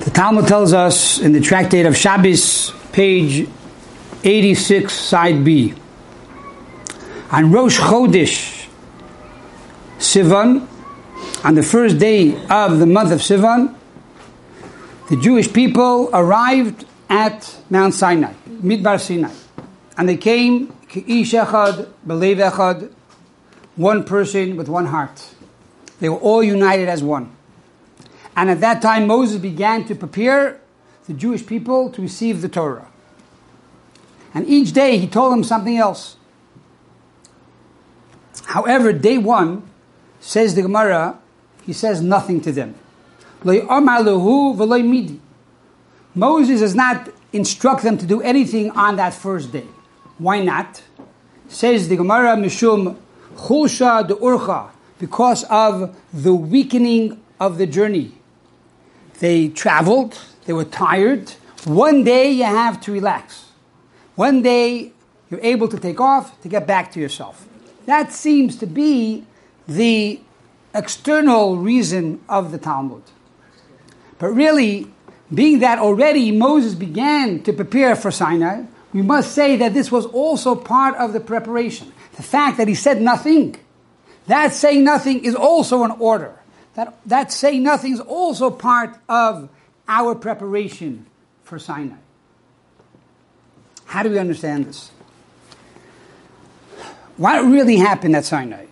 The Talmud tells us in the tractate of Shabbos, page 86, side B. On Rosh Chodesh, Sivan, on the first day of the month of Sivan, the Jewish people arrived at Mount Sinai, Midbar Sinai. And they came, Ish Echad, Belev Echad, one person with one heart. They were all united as one. And at that time, Moses began to prepare the Jewish people to receive the Torah. And each day he told them something else. However, day one, says the Gemara, he says nothing to them. Moses does not instruct them to do anything on that first day. Why not? Says the Gemara, Mishum Chulsha de Urcha, because of the weakening of the journey. They traveled, they were tired. One day you have to relax. One day you're able to take off to get back to yourself. That seems to be the external reason of the Talmud. But really, being that already Moses began to prepare for Sinai, we must say that this was also part of the preparation. The fact that he said nothing, that saying nothing is also an order. That, that nothing is also part of our preparation for Sinai. How do we understand this? What really happened at Sinai?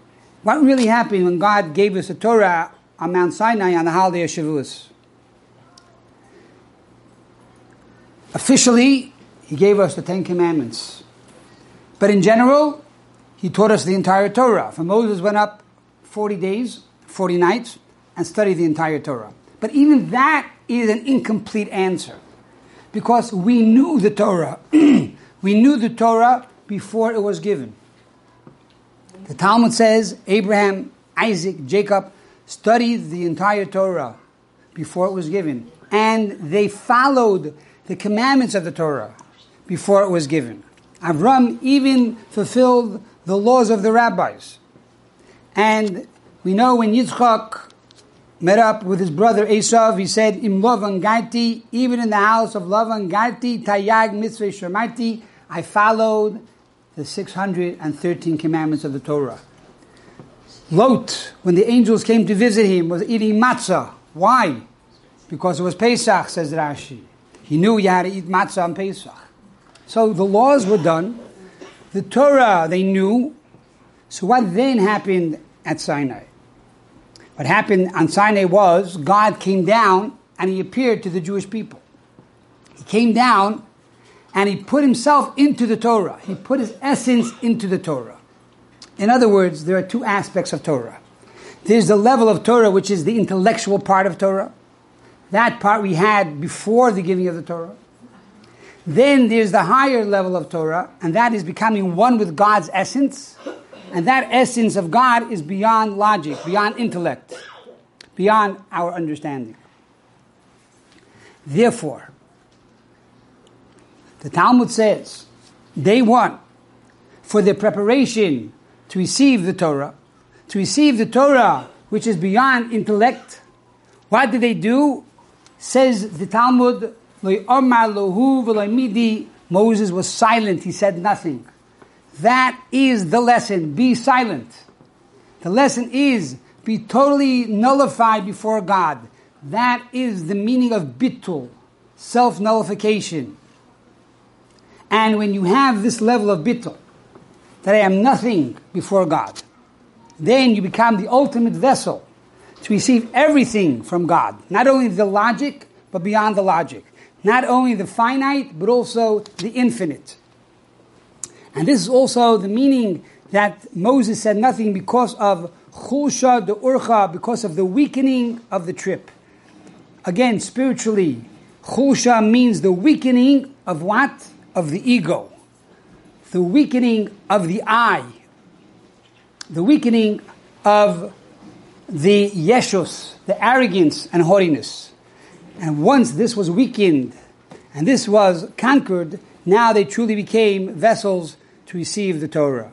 What really happened when God gave us the Torah on Mount Sinai on the holiday of Shavuos? Officially, He gave us the Ten Commandments. But in general, He taught us the entire Torah. For Moses went up 40 days, 40 nights, and study the entire Torah. But even that is an incomplete answer. Because we knew the Torah. we knew the Torah before it was given. The Talmud says Abraham, Isaac, Jacob studied the entire Torah before it was given. And they followed the commandments of the Torah before it was given. Avram even fulfilled the laws of the rabbis. And we know when Yitzchak met up with his brother Esav, he said, Im Lavan Garti, even in the house of Lavan Garti, Tayag Mitzvah Shemati, I followed the 613 commandments of the Torah. Lot, when the angels came to visit him, was eating matzah. Why? Because it was Pesach, says Rashi. He knew you had to eat matzah on Pesach. So the laws were done. The Torah they knew. So what then happened at Sinai? What happened on Sinai was God came down and he appeared to the Jewish people. He came down and he put himself into the Torah. He put his essence into the Torah. In other words, there are two aspects of Torah. There's the level of Torah, which is the intellectual part of Torah. That part we had before the giving of the Torah. Then there's the higher level of Torah, and that is becoming one with God's essence. And that essence of God is beyond logic, beyond intellect, beyond our understanding. Therefore, the Talmud says, day one, for the preparation to receive the Torah, to receive the Torah which is beyond intellect, what did they do? Says the Talmud, Moses was silent, he said nothing. That is the lesson. Be silent. The lesson is be totally nullified before God. That is the meaning of bitul, self nullification. And when you have this level of bitul, that I am nothing before God, then you become the ultimate vessel to receive everything from God. Not only the logic, but beyond the logic. Not only the finite, but also the infinite. And this is also the meaning that Moses said nothing because of chulsha de urcha, because of the weakening of the trip. Again, spiritually, chulsha means the weakening of what? Of the ego. The weakening of the I. The weakening of the yeshus, the arrogance and haughtiness. And once this was weakened and this was conquered, now they truly became vessels to receive the Torah.